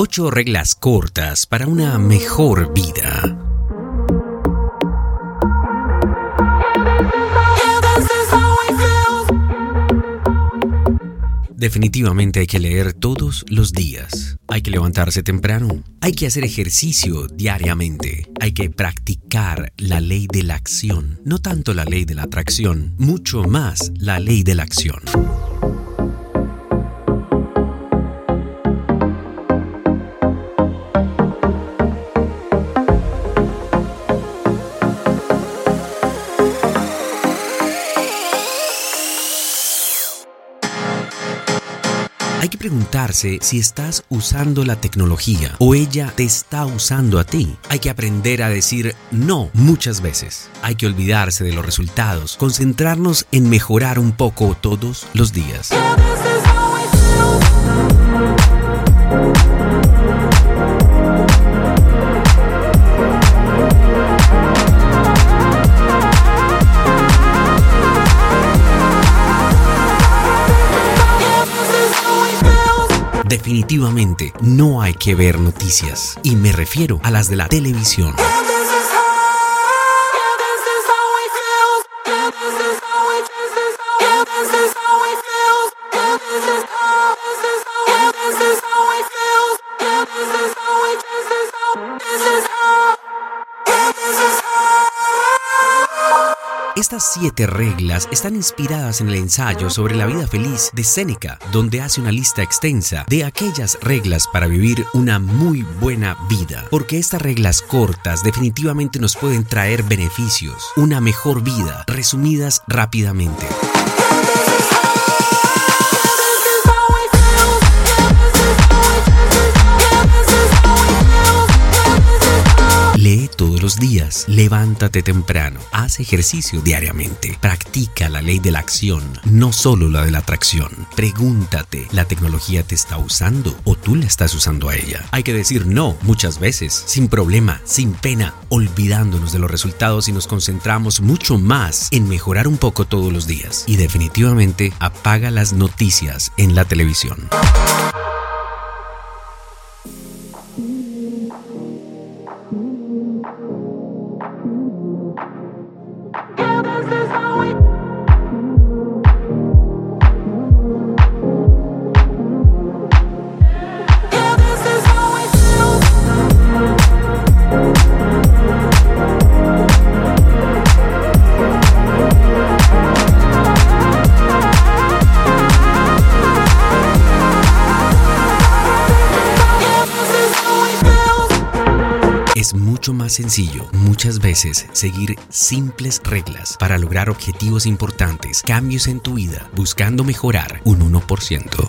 Ocho reglas cortas para una mejor vida. Definitivamente hay que leer todos los días. Hay que levantarse temprano. Hay que hacer ejercicio diariamente. Hay que practicar la ley de la acción. No tanto la ley de la atracción, mucho más la ley de la acción. Preguntarse si estás usando la tecnología o ella te está usando a ti. Hay que aprender a decir no muchas veces. Hay que olvidarse de los resultados, concentrarnos en mejorar un poco todos los días. Definitivamente no hay que ver noticias y me refiero a las de la televisión. Estas siete reglas están inspiradas en el ensayo sobre la vida feliz de Séneca, donde hace una lista extensa de aquellas reglas para vivir una muy buena vida. Porque estas reglas cortas definitivamente nos pueden traer beneficios, una mejor vida, resumidas rápidamente. Días, levántate temprano, haz ejercicio diariamente, practica la ley de la acción, no solo la de la atracción. Pregúntate, ¿la tecnología te está usando o tú la estás usando a ella? Hay que decir no muchas veces, sin problema, sin pena, olvidándonos de los resultados y nos concentramos mucho más en mejorar un poco todos los días. Y definitivamente apaga las noticias en la televisión. this is sencillo, muchas veces, seguir simples reglas para lograr objetivos importantes, cambios en tu vida, buscando mejorar un 1%.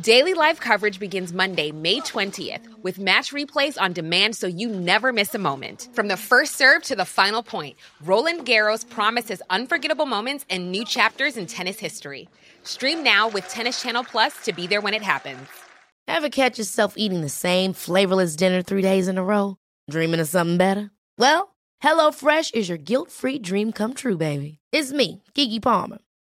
Daily live coverage begins Monday, May 20th, with match replays on demand so you never miss a moment. From the first serve to the final point, Roland Garros promises unforgettable moments and new chapters in tennis history. Stream now with Tennis Channel Plus to be there when it happens. Ever catch yourself eating the same flavorless dinner three days in a row? Dreaming of something better? Well, HelloFresh is your guilt free dream come true, baby. It's me, Keke Palmer.